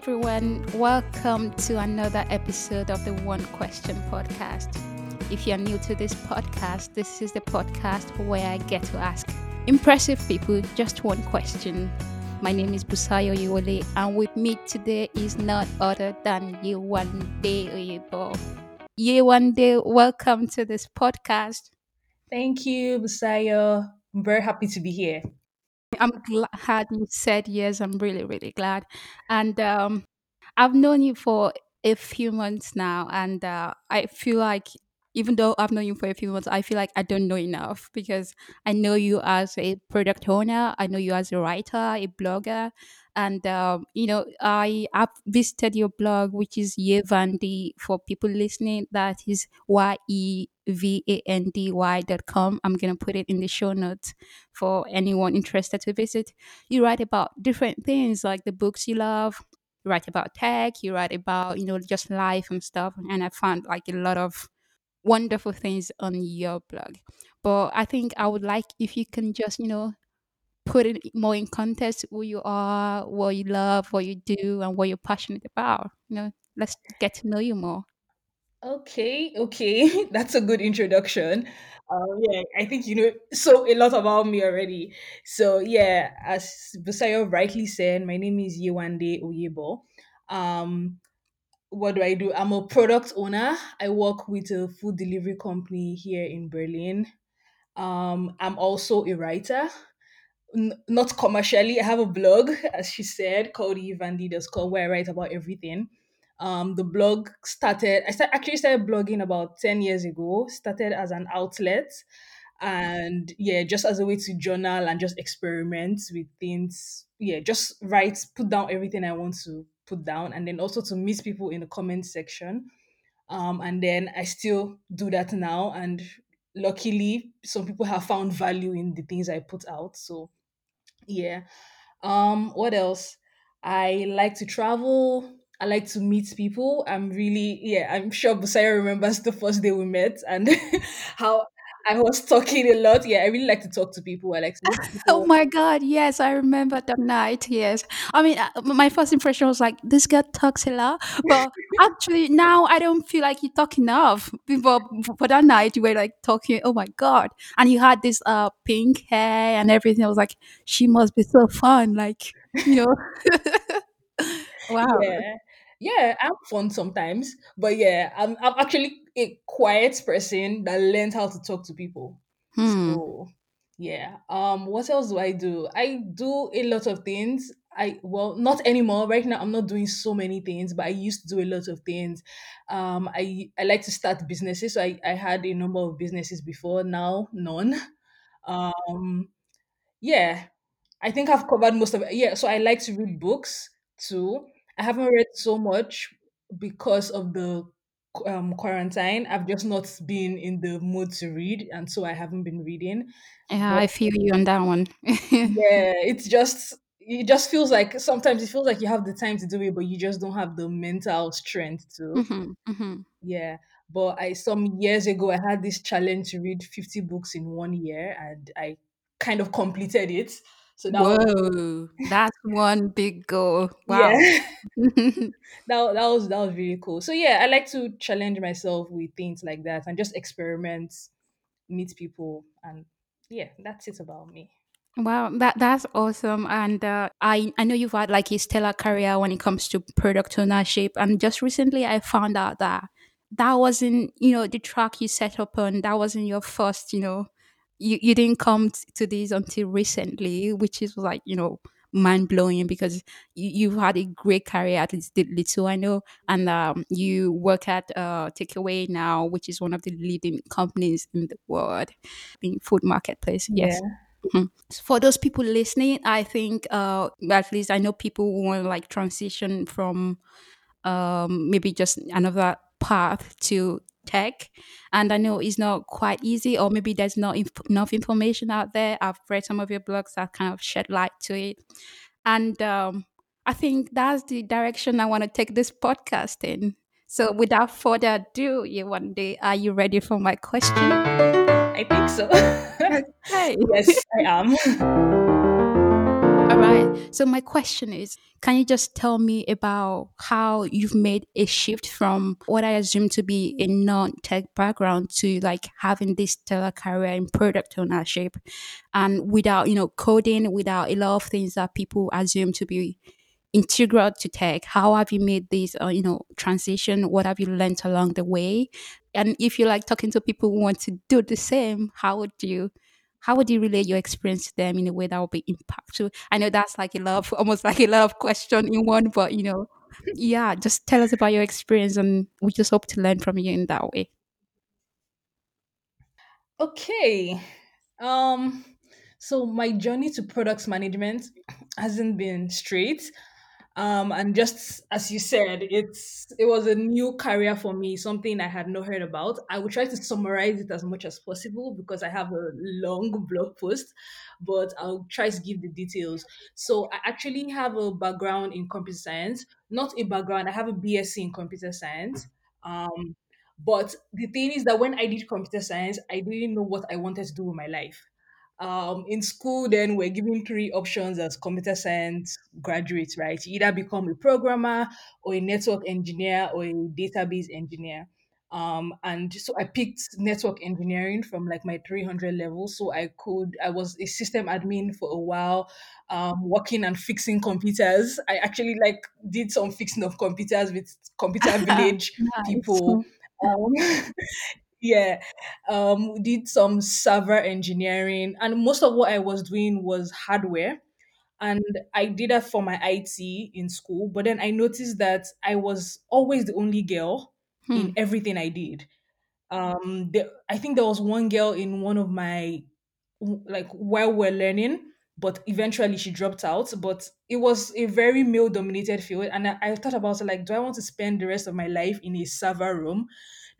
everyone. Welcome to another episode of the One Question Podcast. If you're new to this podcast, this is the podcast where I get to ask impressive people just one question. My name is Busayo Iwole, and with me today is not other than Yewande Oyebo. Yewande, welcome to this podcast. Thank you, Busayo. I'm very happy to be here. I'm glad you said yes. I'm really, really glad. And um, I've known you for a few months now, and uh, I feel like even though I've known you for a few months, I feel like I don't know enough because I know you as a product owner, I know you as a writer, a blogger, and um, you know I have visited your blog, which is Yevandy for people listening. That is Y E V A N D Y dot com. I'm gonna put it in the show notes for anyone interested to visit. You write about different things like the books you love. You write about tech. You write about you know just life and stuff. And I found like a lot of wonderful things on your blog. But I think I would like if you can just, you know, put it more in context who you are, what you love, what you do, and what you're passionate about. You know, let's get to know you more. Okay, okay. That's a good introduction. Um, yeah, I think you know so a lot about me already. So yeah, as Busayo rightly said, my name is Yewande Oyebo. Um, what do I do? I'm a product owner. I work with a food delivery company here in Berlin. Um, I'm also a writer. N- not commercially. I have a blog, as she said, called yevandy.com, where I write about everything. Um, the blog started, I start, actually started blogging about 10 years ago, started as an outlet. And yeah, just as a way to journal and just experiment with things. Yeah, just write, put down everything I want to put down, and then also to meet people in the comment section. Um, and then I still do that now. And luckily, some people have found value in the things I put out. So yeah. Um, what else? I like to travel. I like to meet people. I'm really, yeah, I'm sure Busayo remembers the first day we met and how I was talking a lot. Yeah, I really like to talk to people. I like to meet Oh my God, yes, I remember that night. Yes, I mean, uh, my first impression was like, this girl talks a lot, but actually now I don't feel like you talk enough. But for that night, you were like talking. Oh my God, and you had this uh pink hair and everything. I was like, she must be so fun. Like you know, wow. Yeah. Yeah, I'm fun sometimes. But yeah, I'm I'm actually a quiet person that learned how to talk to people. Hmm. So yeah. Um what else do I do? I do a lot of things. I well not anymore. Right now I'm not doing so many things, but I used to do a lot of things. Um I I like to start businesses. So I, I had a number of businesses before, now none. Um yeah, I think I've covered most of it. Yeah, so I like to read books too. I haven't read so much because of the um, quarantine. I've just not been in the mood to read, and so I haven't been reading. Yeah, But I feel you on that one. yeah, it's just it just feels like sometimes it feels like you have the time to do it, but you just don't have the mental strength to. hmm hmm Yeah. But I some years ago I had this challenge to read 50 books in one year and I kind of completed it. So that was Whoa, that's one big goal. yeah. Wow. that, that was that was really cool. So yeah, I like to challenge myself with things like that and just experiment, meet people and yeah, that's it about me. Wow, that that's awesome, and uh, I I know you've had like a stellar career when it comes to product ownership, and just recently I found out that that wasn't you know the track you set up on. That wasn't your first, you know, you you didn't come t- to this until recently, which is like you know mind blowing because you, you've had a great career at little I know, and um, you work at uh Takeaway now, which is one of the leading companies in the world in food marketplace. Yes. Yeah. Mhm. For those people listening, I think uh, at least I know people who want to like transition from um, maybe just another path to tech, and I know it's not quite easy, or maybe there's not inf- enough information out there. I've read some of your blogs that kind of shed light to it, and um, I think that's the direction I want to take this podcast in. So, without further ado, Yewande, are you ready for my question? I think so. Okay. yes, I am. Right. So my question is, can you just tell me about how you've made a shift from what I assume to be a non-tech background to like having this stellar career in product ownership and without, you know, coding, without a lot of things that people assume to be integral to tech? How have you made this uh, you know transition? What have you learned along the way? And if you like talking to people who want to do the same how would you how would you relate your experience to them in a way that will be impactful i know that's like a love almost like a love question in one but you know yeah just tell us about your experience and we just hope to learn from you in that way Okay. Um so my journey to products management hasn't been straight. Um and just as you said, it's it was a new career for me, something I had not heard about. I will try to summarize it as much as possible because I have a long blog post, but I'll try to give the details. So I actually have a background in computer science, not a background, I have a BSc in computer science. Um but the thing is that when I did computer science, I didn't know what I wanted to do with my life. Um, in school, then we're given three options as computer science graduates, right? You either become a programmer or a network engineer or a database engineer. Um, and so I picked network engineering from like my 300 level. So I could, I was a system admin for a while, um, working and fixing computers. I actually like did some fixing of computers with computer village nice people um, yeah, um, we did some server engineering, and most of what I was doing was hardware. And I did that for my IT in school, but then I noticed that I was always the only girl hmm. in everything I did. Um, there, I think there was one girl in one of my like while we're learning, but eventually she dropped out. But it was a very male dominated field, and I, I thought about it like, do I want to spend the rest of my life in a server room?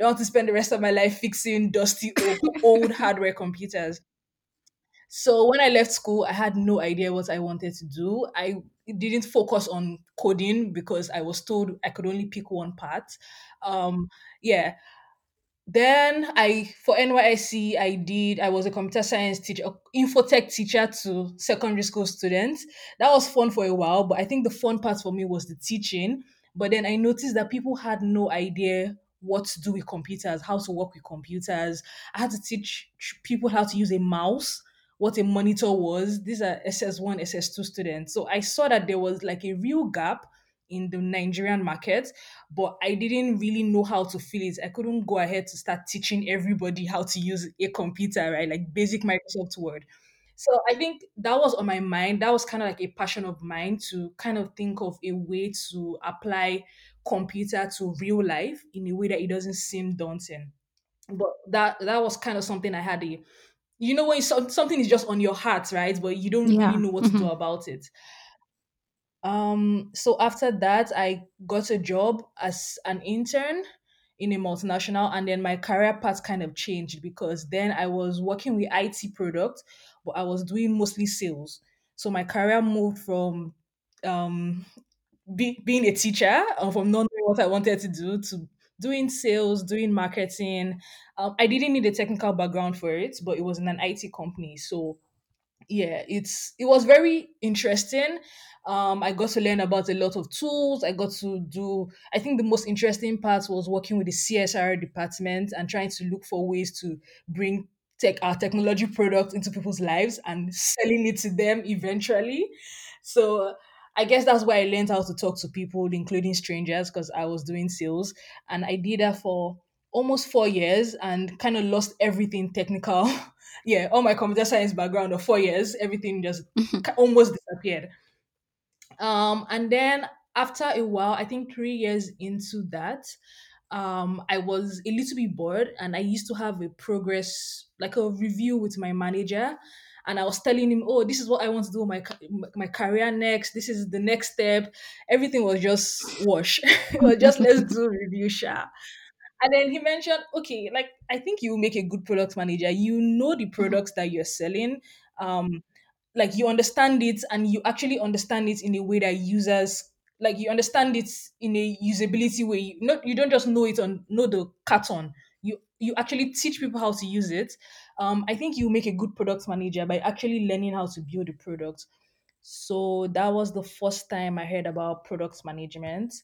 Do I want to spend the rest of my life fixing dusty o- old hardware computers? So when I left school, I had no idea what I wanted to do. I didn't focus on coding because I was told I could only pick one part. Um, yeah, then I for NYSC I did I was a computer science teacher, infotech teacher to secondary school students. That was fun for a while, but I think the fun part for me was the teaching. But then I noticed that people had no idea what to do with computers, how to work with computers. I had to teach people how to use a mouse, what a monitor was. These are SS1, SS2 students. So I saw that there was like a real gap in the Nigerian market but I didn't really know how to fill it. I couldn't go ahead to start teaching everybody how to use a computer, right? Like basic Microsoft Word. So I think that was on my mind. That was kind of like a passion of mine to kind of think of a way to apply computer to real life in a way that it doesn't seem daunting. But that that was kind of something I had a you know when some, something is just on your heart, right? But you don't really know what to do hmm about it. Um, so after that, I got a job as an intern in a multinational, and then my career path kind of changed because then I was working with IT products, but I was doing mostly sales. So my career moved from um, be, being a teacher, or from not knowing what I wanted to do, to doing sales, doing marketing. Um, I didn't need a technical background for it, but it was in an IT company, so yeah it's it was very interesting. Um i got to learn about a lot of tools. I got to do i think the most interesting part was working with the csr department and trying to look for ways to bring tech our technology product into people's lives and selling it to them eventually. So i guess that's why i learned how to talk to people including strangers because i was doing sales. And i did that for almost four years and kind of lost everything technical. Yeah, all my computer science background of four years, everything just almost disappeared. Um, and then after a while, I think three years into that, um, I was a little bit bored, and I used to have a progress, like a review with my manager, and I was telling him, "Oh, this is what I want to do with my my career next. This is the next step." Everything was just wash. it was just let's do review, sha. And then he mentioned, okay, like I think you make a good product manager. You know the products that you're selling. Um, like you understand it and you actually understand it in a way that users like you understand it in a usability way. You not you don't just know it on know the carton. You you actually teach people how to use it. Um, I think you make a good product manager by actually learning how to build a product So that was the first time I heard about product management.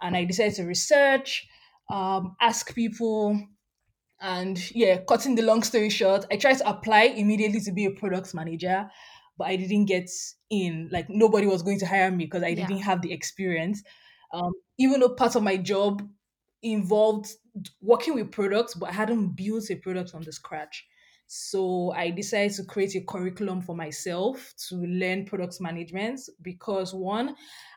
And I decided to research, um, ask people, and yeah, cutting the long story short, I tried to apply immediately to be a product manager, but I didn't get in. Like nobody was going to hire me because I Yeah. didn't have the experience. Um, even though part of my job involved working with products, but I hadn't built a product from the scratch. So I decided to create a curriculum for myself to learn products management because one,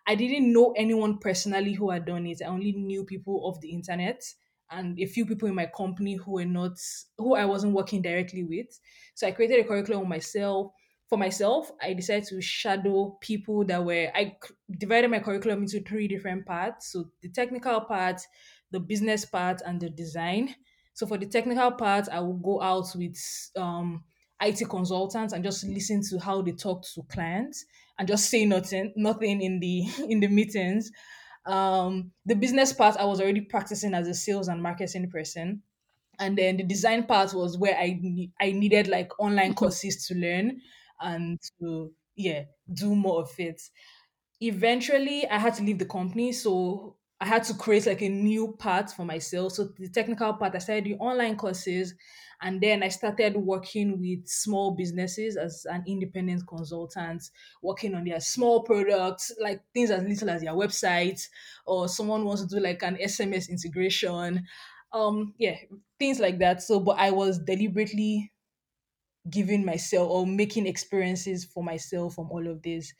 I didn't know anyone personally who had done it. I only knew people of the internet and a few people in my company who were not who I wasn't working directly with. So I created a curriculum myself for myself. I decided to shadow people that were I divided my curriculum into three different parts. So the technical part, the business part, and the design. So for the technical part, I will go out with um IT consultants and just listen to how they talk to clients and just say nothing, nothing in the in the meetings um, the business part, I was already practicing as a sales and marketing person. And then the design part was where I I needed like online courses to learn and to yeah do more of it eventually I had to leave the company. So I had to create like a new path for myself. So the technical part, I started doing online courses and then I started working with small businesses as an independent consultant, working on their small products, like things as little as their website, or someone wants to do like an SMS integration. Um, yeah, things like that. So, but I was deliberately giving myself or making experiences for myself from all of this.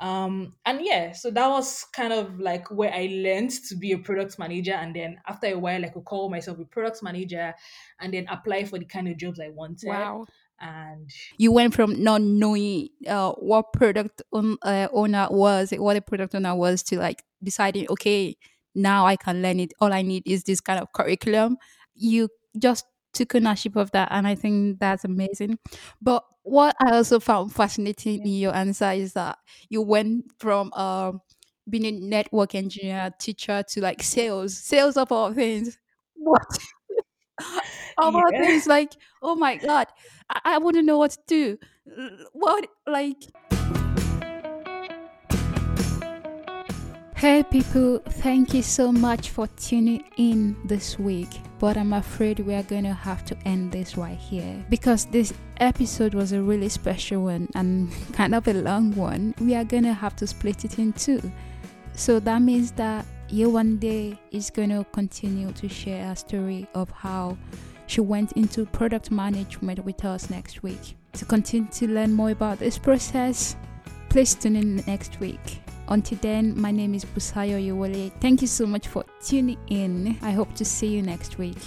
Um, and yeah, so that was kind of like where I learned to be a product manager. And then after a while, I could call myself a product manager and then apply for the kind of jobs I wanted. Wow. And You went from not knowing uh, what product own, uh, owner was, what a product owner was, to like deciding, okay, now I can learn it. All I need is this kind of curriculum. You just took ownership of that, and I think that's amazing. But what I also found fascinating in your answer is that you went from um, being a network engineer, teacher, to like sales, sales of all things. What? Of all things, like, oh my god, I, I wouldn't know what to do. What, like, hey people, thank you so much for tuning in this week. But I'm afraid we are going to have to end this right here because this episode was a really special one and kind of a long one. We are going to have to split it in two. So that means that Yewande is going to continue to share a story of how she went into product management with us next week. To continue to learn more about this process, please tune in next week. Until then, my name is Busayo Yowole. Thank you so much for tuning in. I hope to see you next week.